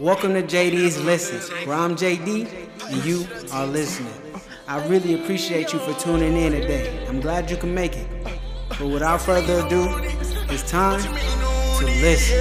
Welcome to JD's Listen, where I'm JD and you are listening. I really appreciate you for tuning in today. I'm glad you can make it. But without further ado, it's time to listen.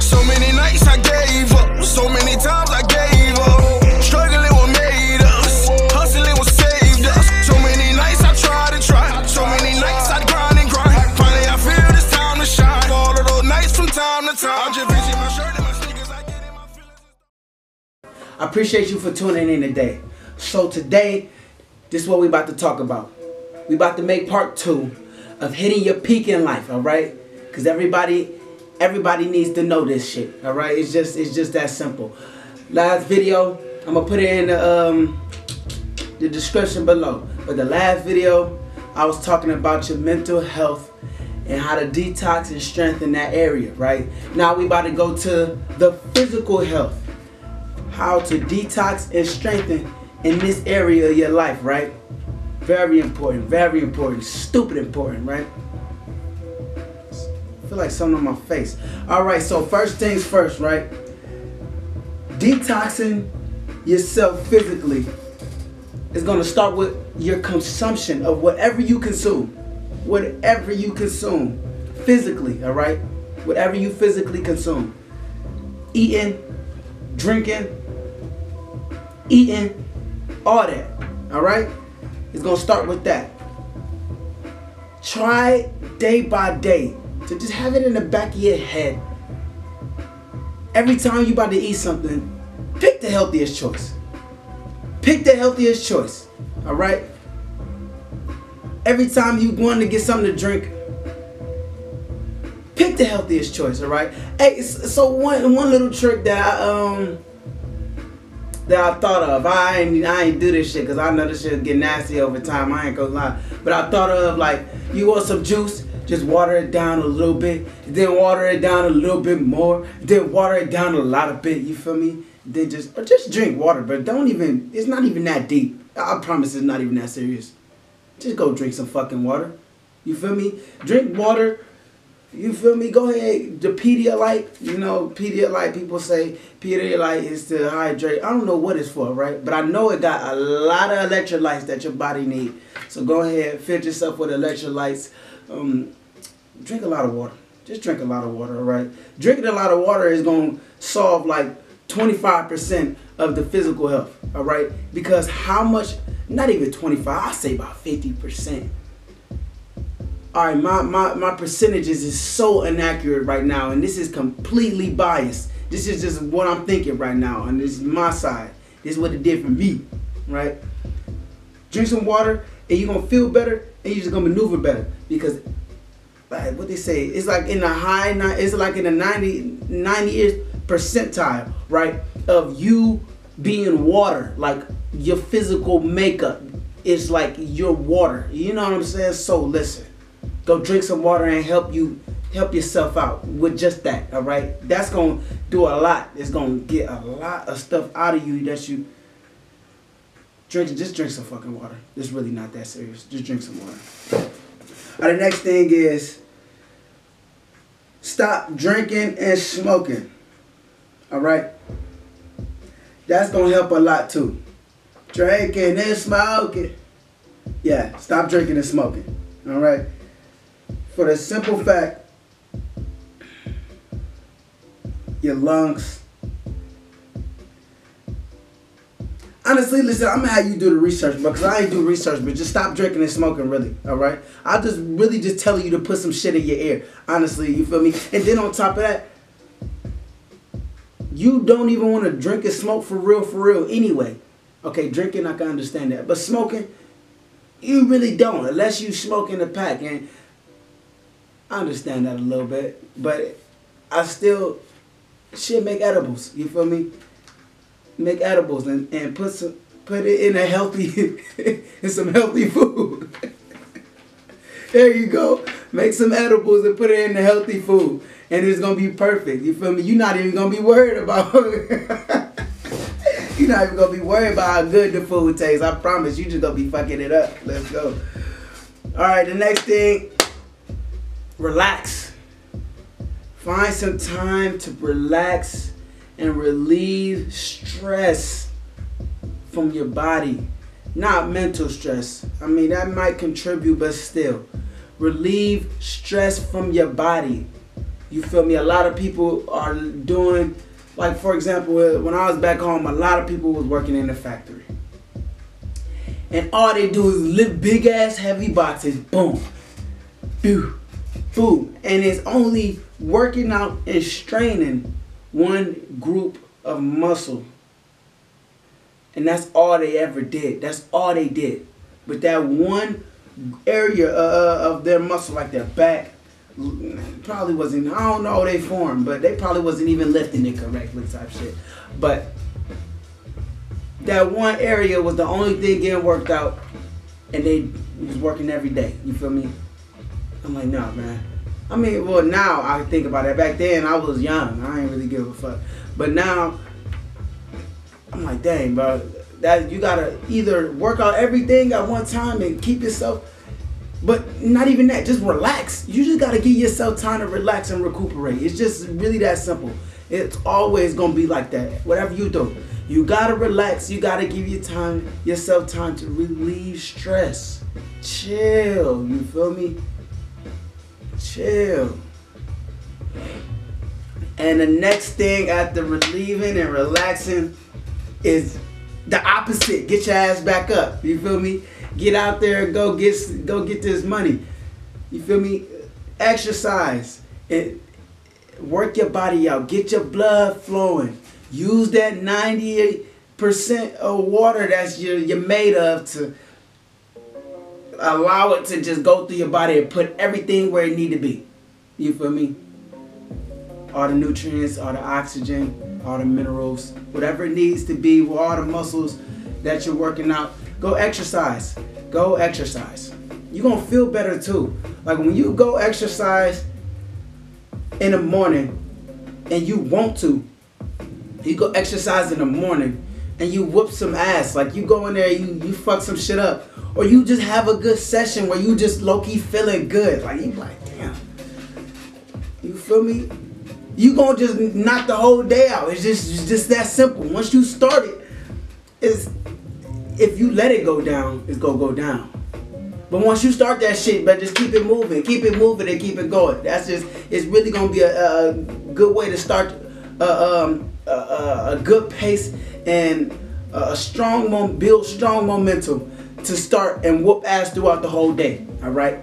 So many nights I gave up, so many times I gave I appreciate you for tuning in today. So today, this is what we about to talk about. We about to make part two of hitting your peak in life, all right? Because everybody, everybody needs to know this shit, all right? It's just, it's just that simple. Last video, I'm gonna put it in the um, the description below. But the last video, I was talking about your mental health and how to detox and strengthen that area, right? Now we about to go to the physical health how to detox and strengthen in this area of your life, right? Very important, very important, stupid important, right? I feel like something on my face. All right, so first things first, right? Detoxing yourself physically is going to start with your consumption of whatever you consume. Whatever you consume physically, all right? Whatever you physically consume. Eating, drinking, eating, all that. All right? It's going to start with that. Try day by day to just have it in the back of your head. Every time you about to eat something, pick the healthiest choice. Pick the healthiest choice. All right? Every time you want to get something to drink, pick the healthiest choice, all right? Hey, so one one little trick that I um that I thought of. I ain't I ain't do this shit because I know this shit get nasty over time. I ain't gonna lie. But I thought of like you want some juice, just water it down a little bit, then water it down a little bit more, then water it down a lot of bit. You feel me? Then just or just drink water, but don't even. It's not even that deep. I promise it's not even that serious. Just go drink some fucking water. You feel me? Drink water. You feel me? Go ahead. The Pedialyte, you know, Pedialyte, people say Pedialyte is to hydrate. I don't know what it's for, right? But I know it got a lot of electrolytes that your body need. So go ahead, fill yourself with electrolytes. Um, drink a lot of water. Just drink a lot of water, all right? Drinking a lot of water is going to solve like 25% of the physical health, all right? Because how much, not even 25, I say about 50%. All right, my, my, my percentages is so inaccurate right now, and this is completely biased. This is just what I'm thinking right now, and this is my side. This is what it did for me, right? Drink some water, and you're gonna feel better, and you're just gonna maneuver better because, like what they say, it's like in the high, it's like in the 90, 90th percentile, right, of you being water, like your physical makeup is like your water. You know what I'm saying? So listen go drink some water and help you help yourself out with just that all right? That's gonna do a lot. It's gonna get a lot of stuff out of you that you drink just drink some fucking water. It's really not that serious. Just drink some water. All right, the next thing is stop drinking and smoking all right? That's gonna help a lot too. Drinking and smoking. Yeah stop drinking and smoking all right for the simple fact your lungs. Honestly listen i'm gonna have you do the research because i ain't do research but just stop drinking and smoking really all right? I'll just really just telling you to put some shit in your ear honestly you feel me? And then on top of that you don't even want to drink and smoke for real for real anyway. Okay drinking i can understand that but smoking you really don't unless you smoke in a pack and I understand that a little bit, but I still should make edibles. You feel me? Make edibles and, and put some put it in a healthy in some healthy food. there you go. Make some edibles and put it in the healthy food. And it's gonna be perfect. You feel me? You're not even gonna be worried about You're not even gonna be worried about how good the food tastes. I promise you just gonna be fucking it up. Let's go. Alright, the next thing relax. Find some time to relax and relieve stress from your body. Not mental stress. I mean, that might contribute, but still. Relieve stress from your body. You feel me? A lot of people are doing, like, for example, when I was back home, a lot of people was working in the factory. And all they do is lift big ass heavy boxes. Boom. Boom. Boom. And it's only working out and straining one group of muscle. And that's all they ever did. That's all they did. But that one area uh, of their muscle, like their back, probably wasn't, I don't know they formed, but they probably wasn't even lifting it correctly type shit. But that one area was the only thing getting worked out and they was working every day. You feel me? I'm like, no, man. I mean, well, now I think about it. Back then, I was young. I ain't really give a fuck. But now, I'm like, dang, bro. That you gotta either work out everything at one time and keep yourself, but not even that. Just relax. You just gotta give yourself time to relax and recuperate. It's just really that simple. It's always gonna be like that. Whatever you do, you gotta relax. You gotta give your time, yourself time to relieve stress. Chill. You feel me? Chill. And the next thing after relieving and relaxing is the opposite. Get your ass back up. You feel me? Get out there and go get go get this money. You feel me? Exercise. It work your body out. Get your blood flowing. Use that 98% of water that's you're, you're made of to allow it to just go through your body and put everything where it need to be. You feel me? All the nutrients, all the oxygen, all the minerals, whatever it needs to be with all the muscles that you're working out. Go exercise. Go exercise. You're gonna feel better too. Like when you go exercise in the morning and you want to, you go exercise in the morning and you whoop some ass. Like you go in there, you you fuck some shit up, or you just have a good session where you just low key feeling good. Like you like, damn. You feel me? You gonna just knock the whole day out. It's just it's just that simple. Once you start it, it's if you let it go down, it's gonna go down. But once you start that shit, but just keep it moving, keep it moving, and keep it going. That's just it's really gonna be a, a good way to start uh, um, a, a, good pace and a strong mom, build strong momentum to start and whoop ass throughout the whole day. All right,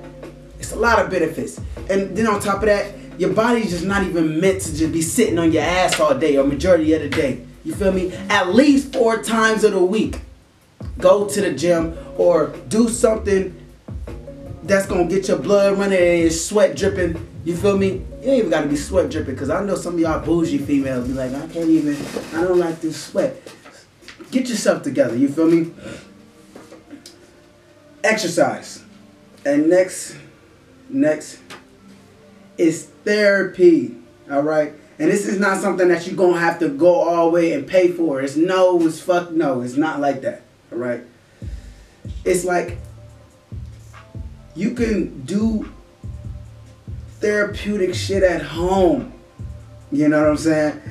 it's a lot of benefits, and then on top of that, your body's just not even meant to just be sitting on your ass all day or majority of the day. You feel me? At least four times of the week, go to the gym or do something that's gonna get your blood running and your sweat dripping. You feel me? You ain't even gotta be sweat dripping because I know some of y'all bougie females be like, I can't even, I don't like this sweat. Get yourself together, you feel me? Exercise. And next, next is therapy. All right. And this is not something that you're gonna have to go all the way and pay for. It's no, it's fuck no. It's not like that. All right. It's like you can do therapeutic shit at home. You know what I'm saying?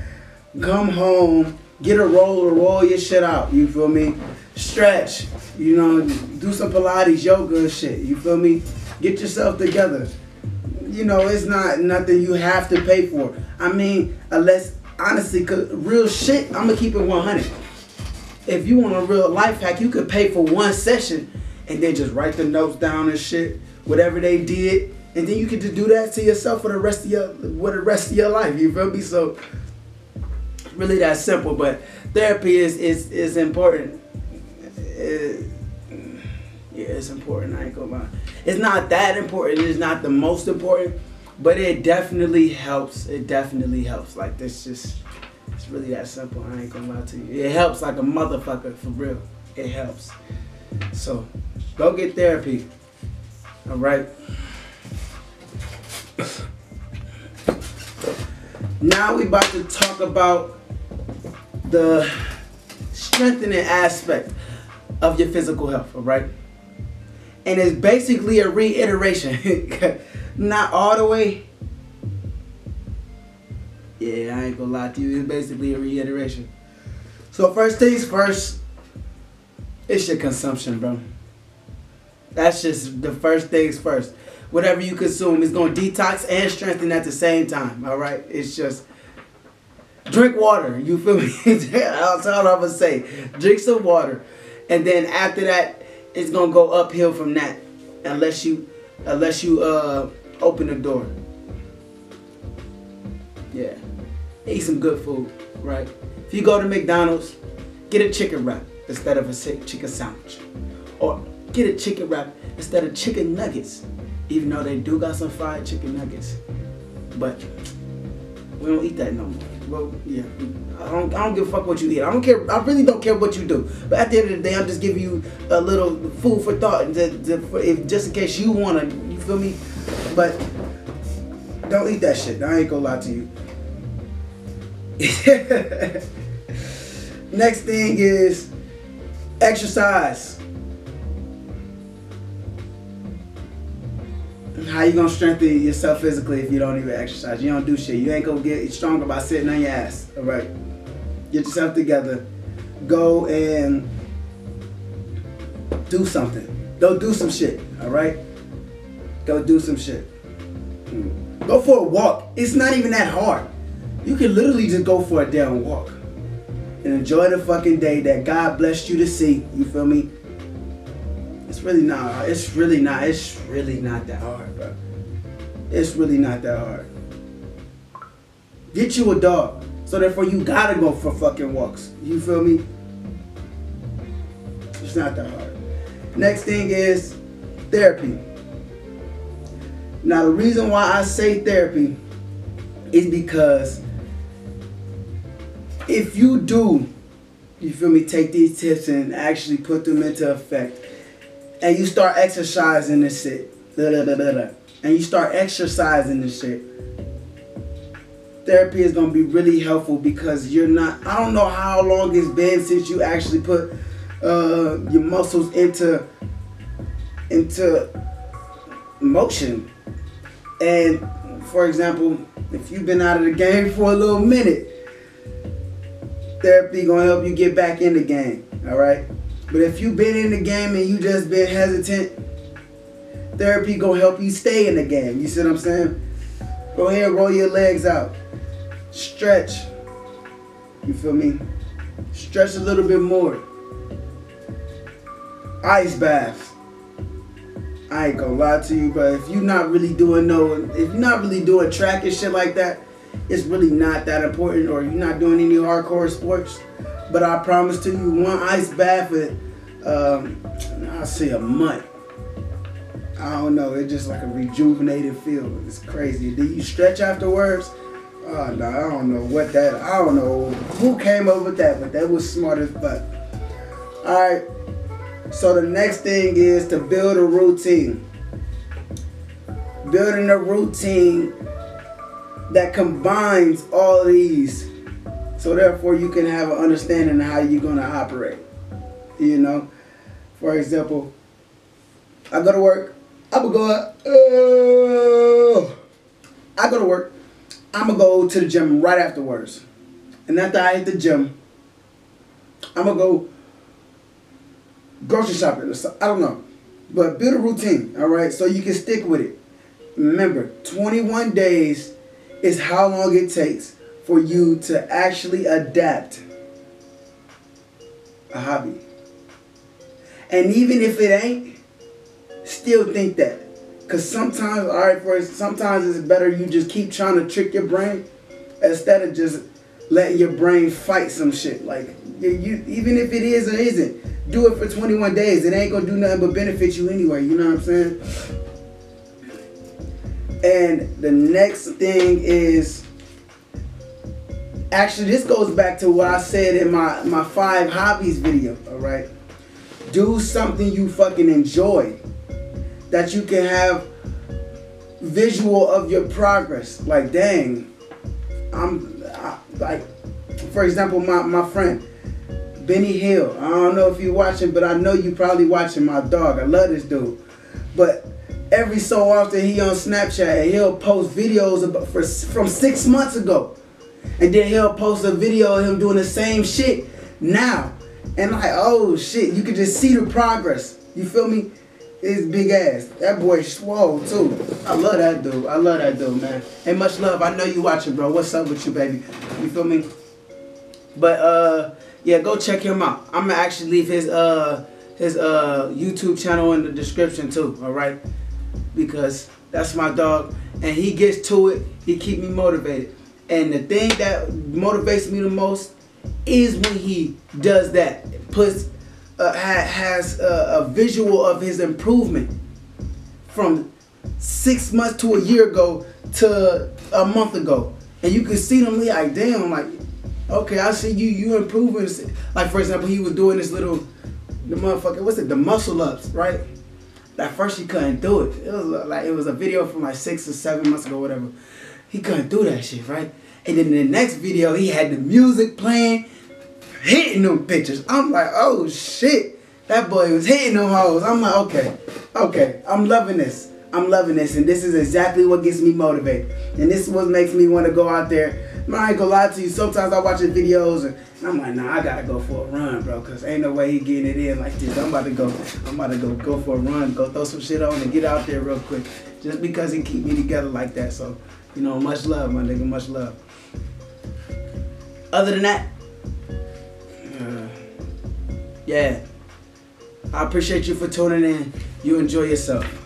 Come home, get a roller, roll your shit out. You feel me? Stretch. You know, do some Pilates, yoga shit. You feel me? Get yourself together. You know, it's not nothing you have to pay for. I mean, unless honestly, cause real shit, I'm gonna keep it 100. If you want a real life hack, you could pay for one session and then just write the notes down and shit, whatever they did, and then you can just do that to yourself for the rest of your for the rest of your life. You feel me? So really that simple, but therapy is is is important. It, yeah, it's important. I ain't gonna lie. It's not that important. It's not the most important, but it definitely helps. It definitely helps. Like this, just it's really that simple. I ain't gonna lie to you. It helps like a motherfucker for real. It helps. So go get therapy. All right. Now we about to talk about the strengthening aspect of your physical health, all right? And it's basically a reiteration. Not all the way. Yeah, I ain't gonna lie to you. It's basically a reiteration. So first things first, it's your consumption, bro. That's just the first things first. Whatever you consume is gonna detox and strengthen at the same time. All right, it's just drink water. You feel me? That's all I'm gonna say. Drink some water, and then after that, it's gonna go uphill from that, unless you, unless you uh open the door. Yeah, eat some good food, right? If you go to McDonald's, get a chicken wrap instead of a chicken sandwich, or get a chicken wrap instead of chicken nuggets. Even though they do got some fried chicken nuggets, but we don't eat that no more. Well, yeah, I don't, I don't give a fuck what you eat. I don't care. I really don't care what you do. But at the end of the day, I'm just giving you a little food for thought, to, to, for, if, just in case you wanna. You feel me? But don't eat that shit. I ain't gonna lie to you. Next thing is exercise. How you gonna strengthen yourself physically if you don't even exercise? You don't do shit. You ain't gonna get stronger by sitting on your ass. All right. Get yourself together. Go and do something. Go do some shit. All right. Go do some shit. Hmm. Go for a walk. It's not even that hard. You can literally just go for a damn walk and enjoy the fucking day that God blessed you to see. You feel me? Really not. It's really not. It's really not that hard, bro. It's really not that hard. Get you a dog. So therefore you gotta go for fucking walks. You feel me? It's not that hard. Next thing is therapy. Now the reason why I say therapy is because if you do, you feel me, take these tips and actually put them into effect, and you start exercising this shit, and you start exercising this shit, therapy is gonna be really helpful because you're not. I don't know how long it's been since you actually put uh, your muscles into into motion, and for example, if you've been out of the game for a little minute therapy gonna help you get back in the game. All right. But if you've been in the game and you just been hesitant, therapy gonna help you stay in the game. You see what I'm saying? Go ahead, roll your legs out, stretch. You feel me? Stretch a little bit more. Ice baths. I ain't gonna lie to you, but if you're not really doing no, if you're not really doing track and shit like that, it's really not that important or you're not doing any hardcore sports. But I promise to you, one ice bath with, um, I say a month. I don't know. It's just like a rejuvenated feel. It's crazy. Do you stretch afterwards? Oh no, I don't know what that. I don't know who came up with that, but that was smart as fuck. All right. So the next thing is to build a routine. Building a routine that combines all these. So therefore you can have an understanding of how you're gonna operate. You know? For example, I go to work, I'm gonna go uh, I go to work, I'm gonna go to the gym right afterwards. And after I hit the gym, I'm gonna go grocery shopping. I don't know. But build a routine, all right? So you can stick with it. Remember, 21 days is how long it takes for you to actually adapt a hobby. And even if it ain't, still think that. Cause sometimes, all right, first, sometimes it's better you just keep trying to trick your brain instead of just letting your brain fight some shit. Like you, you even if it is or isn't, do it for 21 days. It ain't gonna do nothing but benefit you anyway. You know what I'm saying? And the next thing is actually this goes back to what I said in my, my five hobbies video, alright? Do something you fucking enjoy. That you can have visual of your progress. Like dang, I'm I, like for example my, my friend Benny Hill. I don't know if you're watching, but I know you probably watching my dog. I love this dude. But every so often he on Snapchat and he'll post videos about, for, from six months ago. And then he'll post a video of him doing the same shit now. And like, oh shit, you can just see the progress. You feel me? His big ass. That boy swole too. I love that dude. I love that dude, man. And much love. I know you watching, bro. What's up with you, baby? You feel me? But uh yeah, go check him out. I'm gonna actually leave his uh his uh YouTube channel in the description too, alright? Because that's my dog. And he gets to it, he keep me motivated. And the thing that motivates me the most is when he does that. Puts uh, ha- has a, a visual of his improvement from six months to a year ago to a month ago, and you can see them like, damn, like, okay, I see you, you improving. Like for example, he was doing this little, the motherfucker, what's it, the muscle ups, right? At first he couldn't do it. It was like it was a video from like six or seven months ago, whatever. He couldn't do that shit, right? And then the next video, he had the music playing hitting them bitches. I'm like, oh shit. That boy was hitting them hoes. I'm like, okay, okay, I'm loving this. I'm loving this. And this is exactly what gets me motivated. And this is what makes me want to go out there. I ain't gonna lie to you. Sometimes I watch his videos and I'm like, nah, I gotta go for a run, bro. Cause ain't no way he getting it in like this. I'm about to go, I'm about to go go for a run, go throw some shit on and get out there real quick. Just because he keep me together like that. So, you know, much love, my nigga, much love. Other than that, yeah. I appreciate you for tuning in. You enjoy yourself.